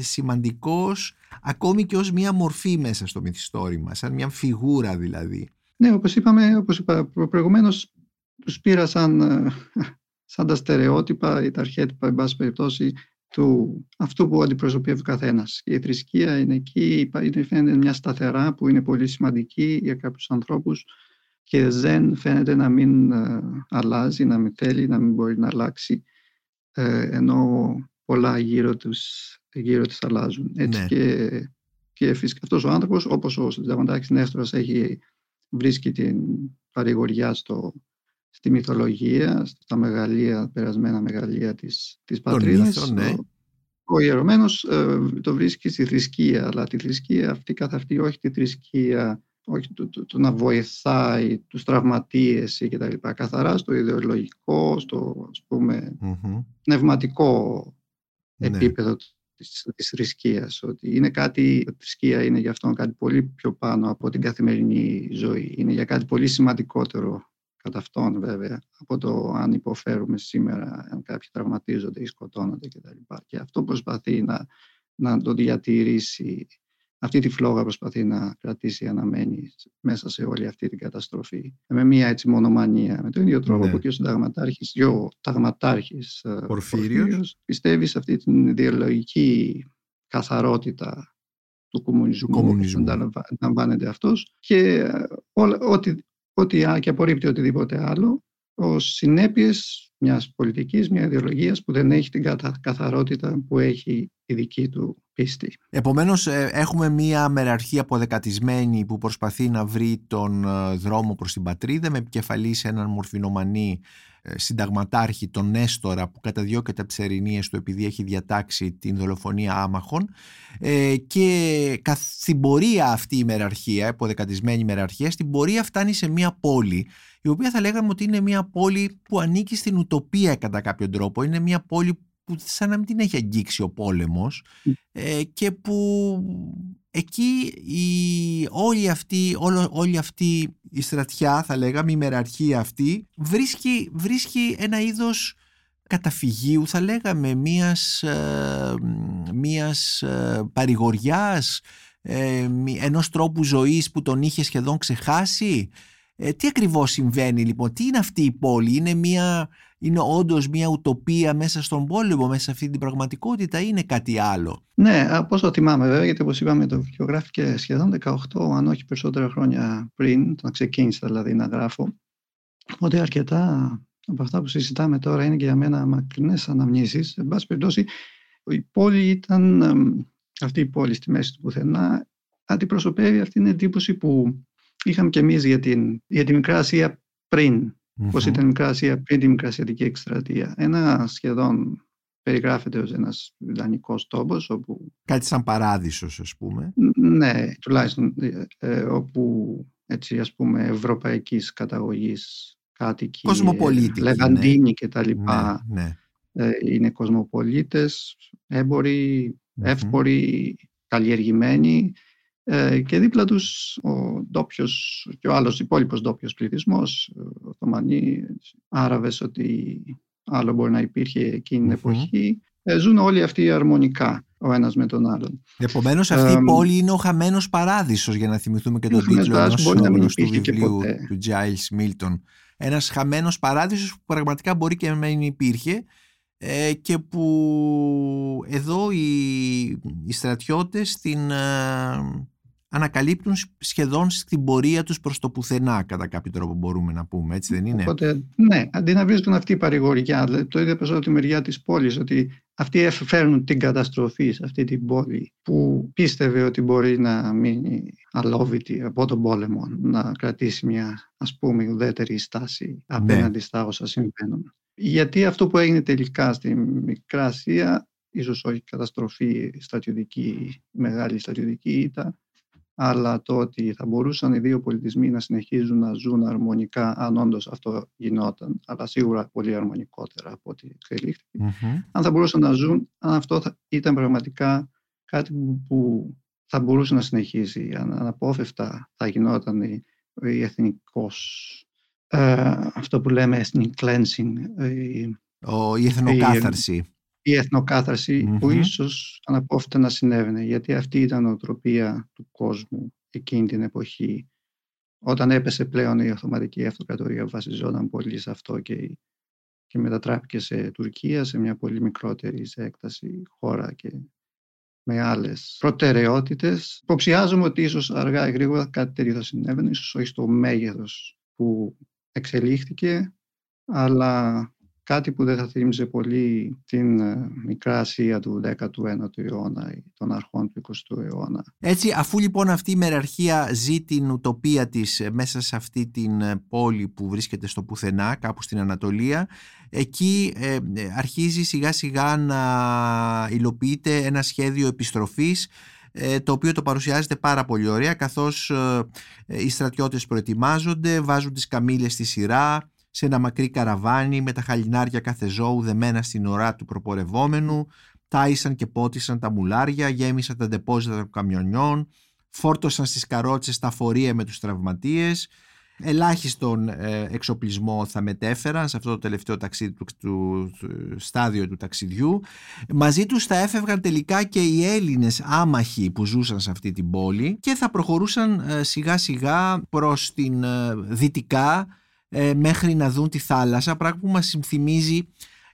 σημαντικός ακόμη και ως μια μορφή μέσα στο μυθιστόρημα, σαν μια φιγούρα δηλαδή. Ναι, όπως είπαμε, όπως είπα προηγουμένως, τους πήρα σαν, σαν τα στερεότυπα ή τα αρχέτυπα, εν πάση περιπτώσει, του αυτού που αντιπροσωπεύει ο καθένας. Η θρησκεία είναι εκεί, είναι, φαίνεται μια σταθερά που είναι πολύ σημαντική για κάποιους ανθρώπους και δεν φαίνεται να μην ε, αλλάζει, να μην θέλει, να μην μπορεί να αλλάξει ε, ενώ πολλά γύρω τους, γύρω τους αλλάζουν. Έτσι ναι. και, και φυσικά αυτός ο άνθρωπος όπως ο συνταγματάρχης Νέστρος έχει βρίσκει την παρηγοριά στο, στη μυθολογία, στα μεγαλεία, περασμένα μεγαλεία της, της πατρίδας. Ναι. Ο ιερωμένος ε, το βρίσκει στη θρησκεία, αλλά τη θρησκεία αυτή καθ' αυτή, όχι τη θρησκεία, όχι το, το, να βοηθάει τους τραυματίες και τα λοιπά. Καθαρά στο ιδεολογικό, στο ας πουμε πνευματικό ναι. επίπεδο της, της θρησκείας. Ότι είναι κάτι, η θρησκεία είναι για αυτόν κάτι πολύ πιο πάνω από την καθημερινή ζωή. Είναι για κάτι πολύ σημαντικότερο κατά αυτόν βέβαια, από το αν υποφέρουμε σήμερα, αν κάποιοι τραυματίζονται ή σκοτώνονται κτλ. Και, και αυτό προσπαθεί να, να το διατηρήσει, αυτή τη φλόγα προσπαθεί να κρατήσει αναμένη μέσα σε όλη αυτή την καταστροφή. Με μια έτσι μονομανία, με τον ίδιο τρόπο ναι. που και ο συνταγματάρχης, ο ταγματάρχης ε, Πορφύριος, πιστεύει σε αυτή την ιδεολογική καθαρότητα του κομμουνισμού, του κομμουνισμού. αντιλαμβάνεται αυτός και ε, ό,τι ότι και απορρίπτει οτιδήποτε άλλο ως συνέπειες μιας πολιτικής, μιας ιδεολογίας που δεν έχει την καθαρότητα που έχει η δική του πίστη. Επομένως, ε, έχουμε μια μεραρχία αποδεκατισμένη που προσπαθεί να βρει τον ε, δρόμο προς την πατρίδα με επικεφαλής σε έναν μορφινομανή ε, συνταγματάρχη τον Νέστορα που καταδιώκεται από τις ερηνίες του επειδή έχει διατάξει την δολοφονία άμαχων ε, και στην πορεία αυτή η μεραρχία, υποδεκατισμένη μεραρχία, στην πορεία φτάνει σε μια πόλη η οποία θα λέγαμε ότι είναι μια πόλη που ανήκει στην ουτοπία κατά κάποιο τρόπο. Είναι μια πόλη που σαν να μην την έχει αγγίξει ο πόλεμος ε, και που εκεί η, όλη, αυτή, όλο, όλη αυτή η στρατιά θα λέγαμε η μεραρχία αυτή βρίσκει, βρίσκει ένα είδος καταφυγίου θα λέγαμε μίας, ε, μίας ε, παρηγοριάς ε, ενός τρόπου ζωής που τον είχε σχεδόν ξεχάσει. Ε, τι ακριβώς συμβαίνει λοιπόν, τι είναι αυτή η πόλη, είναι, μια, είναι όντως μια ουτοπία μέσα στον πόλεμο, μέσα σε αυτή την πραγματικότητα ή είναι κάτι άλλο; Ναι, πώς το θυμάμαι βέβαια, γιατί όπως είπαμε το βιογράφηκε σχεδόν 18, αν όχι περισσότερα χρόνια πριν, να ξεκίνησα δηλαδή να γράφω. Οπότε αρκετά από αυτά που συζητάμε τώρα είναι και για μένα μακρινές αναμνήσεις. Εν πάση περιπτώσει, η πόλη ήταν, αυτή η πόλη στη μέση του πουθενά, αντιπροσωπεύει αυτή την εντύπωση που είχαμε και εμείς για την, για τη Μικρά Ασία πριν, mm-hmm. πώς ήταν η Μικρά Ασία πριν τη Μικρασιατική εκστρατεία. Ένα σχεδόν περιγράφεται ως ένας ιδανικός τόπος όπου... Κάτι σαν παράδεισος ας πούμε. Ναι, τουλάχιστον ε, ε, όπου έτσι ας πούμε ευρωπαϊκής καταγωγής κάτοικοι, Κοσμοπολίτικοι, Λεβαντίνοι ναι. και τα λοιπά. Ναι, ναι. Ε, είναι κοσμοπολίτες, έμποροι, εύποροι, καλλιεργημένοι ε, και δίπλα τους ο ντόπιος και ο άλλος υπόλοιπος ντόπιος πληθυσμός, Οθωμανοί, Άραβες, ότι άλλο μπορεί να υπήρχε εκείνη την εποχή. Ε, ζουν όλοι αυτοί αρμονικά ο ένας με τον άλλον. Επομένως αυτή η πόλη είναι ο χαμένος παράδεισος για να θυμηθούμε και τον τίτλο ενός γνωστού βιβλίου του Giles Milton. Ένας χαμένος παράδεισος που πραγματικά μπορεί και να μην υπήρχε ε, και που εδώ οι, οι στρατιώτες την, ε, ανακαλύπτουν σχεδόν στην πορεία τους προς το πουθενά κατά κάποιο τρόπο μπορούμε να πούμε, έτσι δεν είναι; Οπότε, ναι, αντί να βρίσκουν αυτή η παρηγοριά, δηλαδή το ίδιο από τη μεριά της πόλης, ότι αυτοί φέρνουν την καταστροφή σε αυτή την πόλη που πίστευε ότι μπορεί να μείνει αλόβητη από τον πόλεμο, να κρατήσει μια ας πούμε ουδέτερη στάση απέναντι ναι. στα όσα συμβαίνουν. Γιατί αυτό που έγινε τελικά στη Μικρά Ασία, ίσως όχι καταστροφή στρατιωτική, μεγάλη στρατιωτική ήταν, αλλά το ότι θα μπορούσαν οι δύο πολιτισμοί να συνεχίζουν να ζουν αρμονικά αν όντως αυτό γινόταν, αλλά σίγουρα πολύ αρμονικότερα από ό,τι αν θα μπορούσαν να ζουν, αν αυτό θα ήταν πραγματικά κάτι που θα μπορούσε να συνεχίσει, αν αναπόφευκτα θα γινόταν η, η εθνικός, ε, αυτό που λέμε ethnic cleansing, η, Ο, η εθνοκάθαρση. Η, εθνοκάθαρση που ίσως αναπόφευκτα να συνέβαινε, γιατί αυτή ήταν η οτροπία του κόσμου εκείνη την εποχή. Όταν έπεσε πλέον η Οθωματική Αυτοκρατορία βασιζόταν πολύ σε αυτό και, και μετατράπηκε σε Τουρκία, σε μια πολύ μικρότερη σε έκταση χώρα και με άλλες προτεραιότητες. Υποψιάζομαι ότι ίσως αργά ή γρήγορα κάτι τέτοιο θα συνέβαινε, ίσως όχι στο μέγεθος που εξελίχθηκε, αλλά κάτι που δεν θα θύμιζε πολύ την ε, μικρά Ασία του 19ου αιώνα ή των αρχών του 20ου αιώνα. Έτσι, αφού λοιπόν αυτή η μεραρχία ζει την ουτοπία της ε, μέσα σε αυτή την ε, πόλη που βρίσκεται στο πουθενά, κάπου στην Ανατολία, εκεί αρχίζει σιγά σιγά να υλοποιείται ένα σχέδιο επιστροφής το οποίο το παρουσιάζεται πάρα πολύ ωραία καθώς οι στρατιώτες προετοιμάζονται, βάζουν τις καμήλες στη σειρά, σε ένα μακρύ καραβάνι με τα χαλινάρια κάθε ζώου δεμένα στην ουρά του προπορευόμενου, τάισαν και πότισαν τα μουλάρια, γέμισαν τα ντεπόζιτα των καμιονιών, φόρτωσαν στις καρότσες τα φορεία με τους τραυματίες, ελάχιστον ε, εξοπλισμό θα μετέφεραν σε αυτό το τελευταίο ταξίδι του, του, στάδιο του ταξιδιού. Μαζί τους θα έφευγαν τελικά και οι Έλληνες άμαχοι που ζούσαν σε αυτή την πόλη και θα προχωρούσαν ε, σιγά σιγά προς την ε, δυτικά ε, μέχρι να δουν τη θάλασσα, πράγμα που μας θυμίζει ε,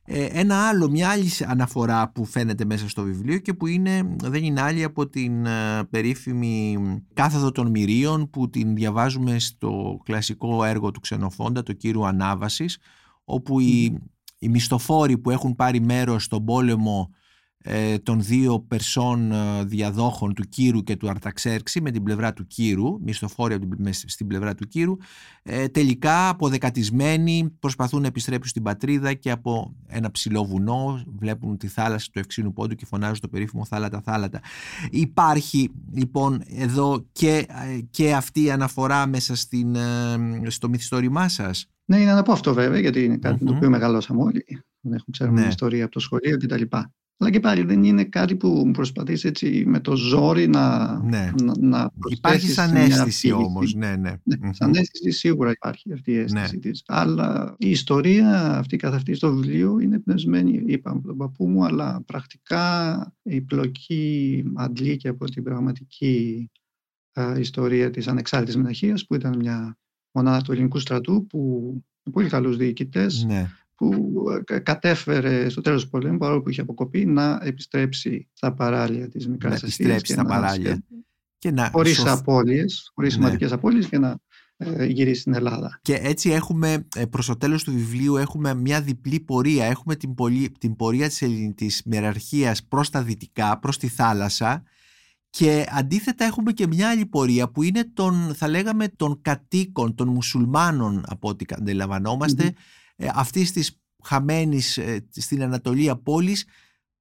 ένα άλλο, μια άλλη αναφορά που φαίνεται μέσα στο βιβλίο και που είναι, δεν είναι άλλη από την ε, περίφημη κάθοδο των μυρίων που την διαβάζουμε στο κλασικό έργο του Ξενοφόντα, το κύρου Ανάβασης, όπου οι, οι μισθοφόροι που έχουν πάρει μέρος στον πόλεμο ε, των δύο περσών ε, διαδόχων του Κύρου και του Αρταξέρξη με την πλευρά του Κύρου, μισθοφόροι στην πλευρά του Κύρου, ε, τελικά αποδεκατισμένοι προσπαθούν να επιστρέψουν στην πατρίδα και από ένα ψηλό βουνό βλέπουν τη θάλασσα του Ευξήνου Πόντου και φωνάζουν το περίφημο θάλατα θάλατα. Υπάρχει λοιπόν εδώ και, και αυτή η αναφορά μέσα στην, στο μυθιστόρημά σας; Ναι, είναι να πω αυτό βέβαια, γιατί είναι κάτι το οποίο μεγαλώσαμε όλοι. Δεν έχουμε ξέρουμε ναι. ιστορία από το σχολείο κτλ. Αλλά και πάλι δεν είναι κάτι που προσπαθείς έτσι με το ζόρι να, ναι. να, να Υπάρχει σαν αίσθηση όμως. Ναι, ναι. ναι σαν αίσθηση σίγουρα υπάρχει αυτή η αίσθηση ναι. της. Αλλά η ιστορία αυτή καθ' αυτή στο βιβλίο είναι πνευσμένη, είπαμε από τον παππού μου, αλλά πρακτικά η πλοκή αντλεί και από την πραγματική α, ιστορία της ανεξάρτητης μεταχείας που ήταν μια μονάδα του ελληνικού στρατού που πολύ καλούς διοικητές ναι που ε, κατέφερε στο τέλος του πολέμου, παρόλο που είχε αποκοπεί, να επιστρέψει στα παράλια της Μικράς Ασίας. Να επιστρέψει στα παράλια. Και να χωρίς σοφ... απώλειες, χωρίς ναι. σημαντικές απώλειες και να ε, γυρίσει στην Ελλάδα. Και έτσι έχουμε, ε, προς το τέλος του βιβλίου, έχουμε μια διπλή πορεία. Έχουμε την, πολι... την πορεία της ελληνικής μεραρχίας προς τα δυτικά, προς τη θάλασσα, και αντίθετα έχουμε και μια άλλη πορεία που είναι των, θα λέγαμε, των κατοίκων, των μουσουλμάνων από ό,τι αντιλαμβανόμαστε, ε, αυτής της χαμένης ε, στην Ανατολία πόλης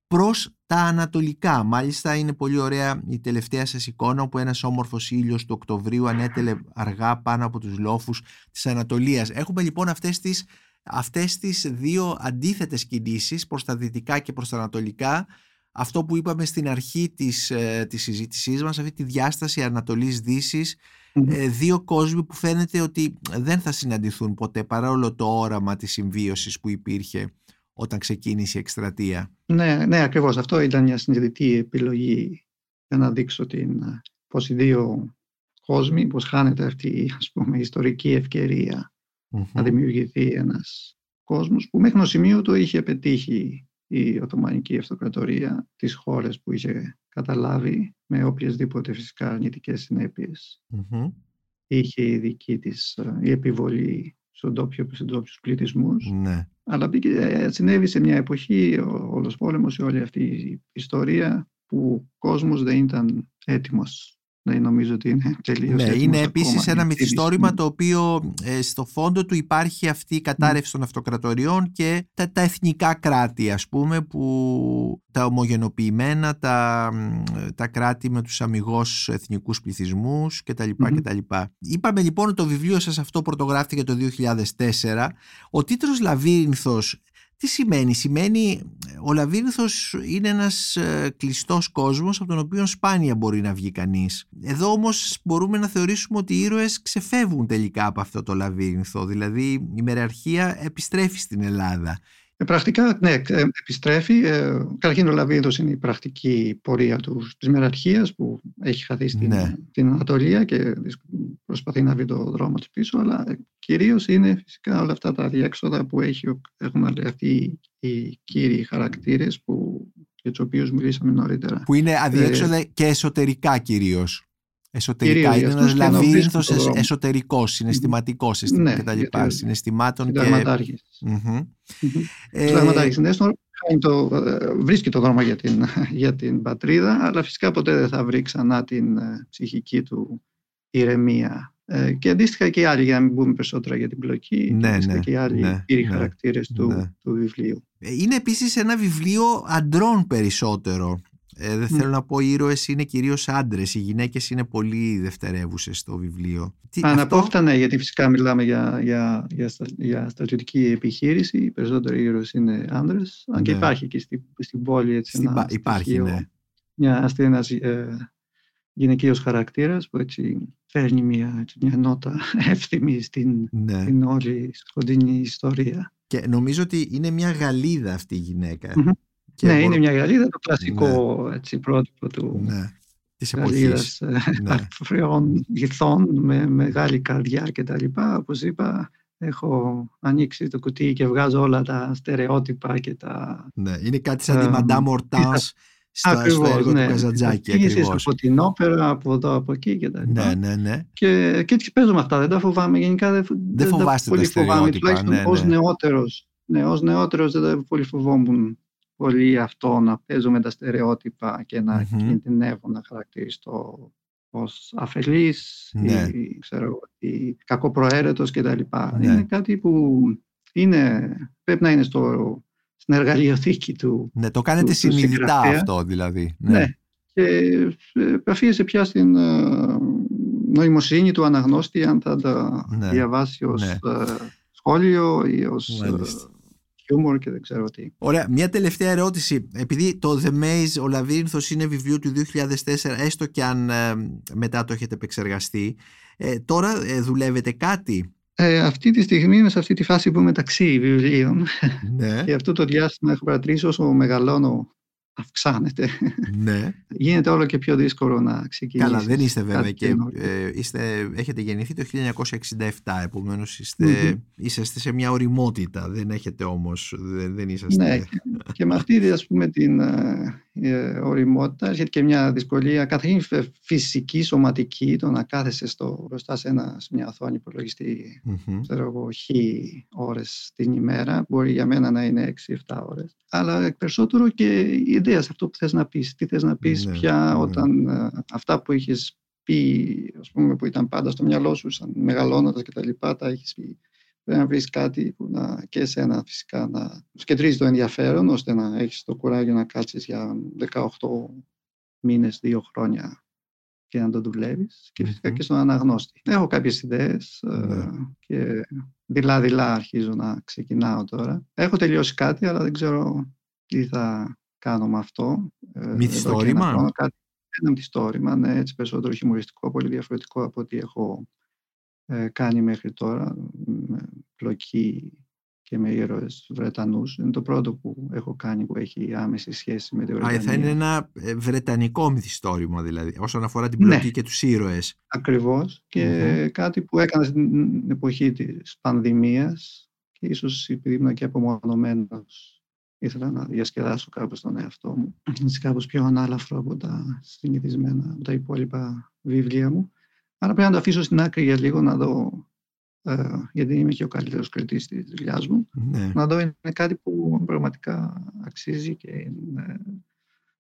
προς τα ανατολικά. Μάλιστα είναι πολύ ωραία η τελευταία σας εικόνα όπου ένας όμορφος ήλιος του Οκτωβρίου ανέτελε αργά πάνω από τους λόφους της Ανατολίας. Έχουμε λοιπόν αυτές τις, αυτές τις δύο αντίθετες κινήσεις προς τα δυτικά και προς τα ανατολικά αυτό που είπαμε στην αρχή της, ε, της συζήτησής μας, αυτή τη διάσταση Ανατολής-Δύσης ε, δύο κόσμοι που φαίνεται ότι δεν θα συναντηθούν ποτέ παρόλο το όραμα της συμβίωσης που υπήρχε όταν ξεκίνησε η εκστρατεία. Ναι, ναι ακριβώς. Αυτό ήταν μια συνειδητή επιλογή για να δείξω την, πώς οι δύο κόσμοι, πώς χάνεται αυτή η πούμε, ιστορική ευκαιρία να δημιουργηθεί ένας κόσμος που μέχρι το σημείο το είχε πετύχει η Οθωμανική Αυτοκρατορία τις χώρες που είχε καταλάβει με οποιασδήποτε φυσικά αρνητικές Είχε η δική της η επιβολή στους ντόπιους πληθυσμούς. Ναι. Αλλά ε, συνέβη σε μια εποχή ο όλος πόλεμος, σε όλη αυτή η ιστορία που ο κόσμος δεν ήταν έτοιμος ναι, νομίζω ότι είναι τελείως Ναι, είναι επίσης ένα μυθιστόρημα το οποίο ε, στο φόντο του υπάρχει αυτή η κατάρρευση των αυτοκρατοριών και τα, τα εθνικά κράτη ας πούμε που τα ομογενοποιημένα, τα, τα κράτη με τους αμυγός εθνικούς πληθυσμούς κτλ. Mm-hmm. Είπαμε λοιπόν ότι το βιβλίο σας αυτό πρωτογράφηκε το 2004. Ο τίτλος Λαβύρινθος τι σημαίνει, σημαίνει ο λαβύρινθος είναι ένας ε, κλειστός κόσμος από τον οποίο σπάνια μπορεί να βγει κανείς. Εδώ όμως μπορούμε να θεωρήσουμε ότι οι ήρωες ξεφεύγουν τελικά από αυτό το λαβύρινθο, δηλαδή η μεραρχία επιστρέφει στην Ελλάδα. Ε, πρακτικά, ναι, ε, επιστρέφει. Ε, καταρχήν ο Λαβίδος είναι η πρακτική πορεία του, της μεραρχίας που έχει χαθεί στην, ναι. Ανατολία και προσπαθεί να βρει το δρόμο της πίσω, αλλά κυρίως είναι φυσικά όλα αυτά τα διέξοδα που έχει, έχουν αυτοί οι κύριοι χαρακτήρες που, για τους οποίους μιλήσαμε νωρίτερα. Που είναι αδιέξοδα και εσωτερικά κυρίως. Εσωτερικά. Κυρίως, είναι ένας λαβύρινθος εσωτερικός, συναισθηματικός ναι, κτλ. Συναισθημάτων και. Mm-hmm. Mm-hmm. το, βρίσκει το δρόμο για την, για την πατρίδα, αλλά φυσικά ποτέ δεν θα βρει ξανά την ε, ψυχική του ηρεμία. Ε, και αντίστοιχα και οι άλλοι, για να μην μπούμε περισσότερα για την πλοκή, ναι, ναι, και οι άλλοι ναι, κύριοι ναι, χαρακτήρες του, ναι. του βιβλίου. Ε, είναι επίσης ένα βιβλίο αντρών περισσότερο. Ε, δεν θέλω να πω οι ήρωες είναι κυρίως άντρες, οι γυναίκες είναι πολύ δευτερεύουσες στο βιβλίο. Αναπόφτα ναι, γιατί φυσικά μιλάμε για, για, για, για στρατιωτική επιχείρηση, οι περισσότεροι ήρωες είναι άντρες, αν και ναι. υπάρχει και στην, στην πόλη έτσι στην, ένα υπάρχει, στοιχείο, ναι. μια, ένας ε, γυναικείος χαρακτήρας που έτσι φέρνει μια, έτσι, μια νότα εύθυμη στην, ναι. στην όλη σκοτεινή ιστορία. Και νομίζω ότι είναι μια Γαλλίδα αυτή η γυναίκα. Mm-hmm ναι, είναι μια γαλίδα, το κλασικό ναι. έτσι, πρότυπο του ναι. της εποχής. Ε, ναι. φρεών γηθών με μεγάλη καρδιά κτλ. Όπως είπα, έχω ανοίξει το κουτί και βγάζω όλα τα στερεότυπα και τα... Ναι, είναι κάτι σαν τη Μαντά Μορτάνς στο, ακριβώς, στο έργο ναι. του Καζαντζάκη. Ακριβώς. από την όπερα, από εδώ, από εκεί και τα λοιπά. Ναι, ναι, ναι. Και, και έτσι παίζω με αυτά, δεν τα φοβάμαι. Γενικά δεν, δεν φοβάστε τα, τα φοβάμαι, τουλάχιστον ναι, ναι. ως νεότερος. Ναι, ως νεότερος δεν πολύ φοβόμουν πολύ αυτό να παίζω με τα στερεότυπα και να mm κινδυνεύω να χαρακτηριστώ ως αφελής ναι. ή ξέρω, ή κακοπροαίρετος κτλ. Ναι. Είναι κάτι που είναι, πρέπει να είναι στο, στην εργαλειοθήκη του. Ναι, το κάνετε του, συνειδητά αυτό δηλαδή. Ναι. ναι. Και επαφίεσαι πια στην ε, νοημοσύνη του αναγνώστη αν θα τα ναι. διαβάσει ως ναι. Ε, σχόλιο ή ως χιούμορ και δεν ξέρω τι. Ωραία. Μια τελευταία ερώτηση. Επειδή το The Maze, ο Λαβύρινθος είναι βιβλίο του 2004, έστω και αν ε, μετά το έχετε επεξεργαστεί, ε, τώρα ε, δουλεύετε κάτι; Ε, αυτή τη στιγμή είμαι σε αυτή τη φάση που μεταξύ βιβλίων. Ναι. και αυτό το διάστημα έχω παρατηρήσει όσο μεγαλώνω αυξάνεται. Ναι. Γίνεται όλο και πιο δύσκολο να ξεκινήσεις. Καλά, δεν είστε βέβαια και ε, είστε, έχετε γεννηθεί το 1967, επομένως είστε, είσαστε σε μια οριμότητα, δεν έχετε όμως, δεν, δεν είσαστε... Ναι, και με αυτή ας πούμε την ε, ε, οριμότητα έρχεται και μια δυσκολία καθαρή φυσική, σωματική, το να κάθεσαι στο, μπροστά σε, ένα, σε μια οθόνη υπολογιστή, mm-hmm. ξέρω εγώ, χι ώρες την ημέρα, μπορεί για μένα να είναι 6-7 ώρες, αλλά περισσότερο και η ιδέα σε αυτό που θες να πεις, τι θες να πεις ναι, πια ναι. όταν ε, αυτά που έχεις πει, ας πούμε, που ήταν πάντα στο μυαλό σου, σαν μεγαλώνοντας και τα λοιπά, τα έχεις πει Πρέπει να βρεις κάτι που να, και εσένα φυσικά να σκεντρίζει το ενδιαφέρον ώστε να έχεις το κουράγιο να κάτσεις για 18 μήνες, δύο χρόνια και να το δουλεύεις και φυσικα και στον αναγνώστη. Έχω κάποιες ιδέες ε, ναι. και δειλά-δειλά αρχίζω να ξεκινάω τώρα. Έχω τελειώσει κάτι αλλά δεν ξέρω τι θα κάνω με αυτό. Ε, μυθιστόρημα; Ένα μυθιστόρημα, ναι, έτσι περισσότερο χιουμοριστικό, πολύ διαφορετικό από ό,τι έχω ε, κάνει μέχρι τώρα με πλοκή και με ήρωες Βρετανούς. Είναι το πρώτο που έχω κάνει που έχει άμεση σχέση με τη Βρετανία. Α, θα είναι ένα ε, βρετανικό μυθιστόρημα δηλαδή, όσον αφορά την πλοκή ναι. και τους ήρωες. Ακριβώς. Και κάτι που έκανα στην εποχή της πανδημίας και ίσως επειδή ήμουν και απομονωμένος ήθελα να διασκεδάσω κάπως τον εαυτό μου. Είναι κάπως πιο ανάλαφρο από τα συνηθισμένα, από τα υπόλοιπα βιβλία μου. Άρα πρέπει να το αφήσω στην άκρη για λίγο να δω ε, γιατί είμαι και ο καλύτερος κριτής της δουλειάς μου. Ναι. Να δω είναι κάτι που πραγματικά αξίζει και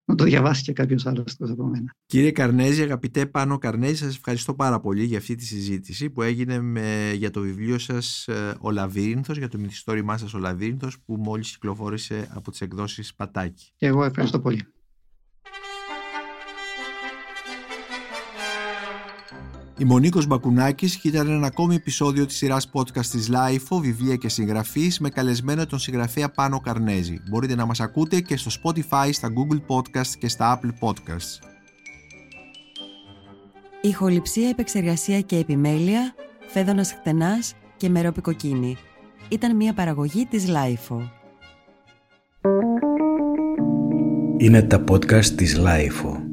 να το διαβάσει και κάποιος άλλος από μένα. Κύριε Καρνέζη, αγαπητέ Πάνο Καρνέζη, σας ευχαριστώ πάρα πολύ για αυτή τη συζήτηση που έγινε με, για το βιβλίο σας ε, Ο Λαβύρινθος, για το μυθιστόρημά σας Ο Λαβύρινθος, που μόλις κυκλοφόρησε από τις εκδόσεις Πατάκη. Και εγώ ευχαριστώ πολύ. Η Μονίκος Μπακουνάκης ήταν ένα ακόμη επεισόδιο της σειράς podcast της LIFO, βιβλία και συγγραφής, με καλεσμένο τον συγγραφέα Πάνο Καρνέζη. Μπορείτε να μας ακούτε και στο Spotify, στα Google Podcasts και στα Apple Podcasts. Ηχοληψία, επεξεργασία και επιμέλεια, φέδωνας χτενάς και μερόπικοκίνη. Ήταν μια παραγωγή της LIFO. Είναι τα podcast της LIFO.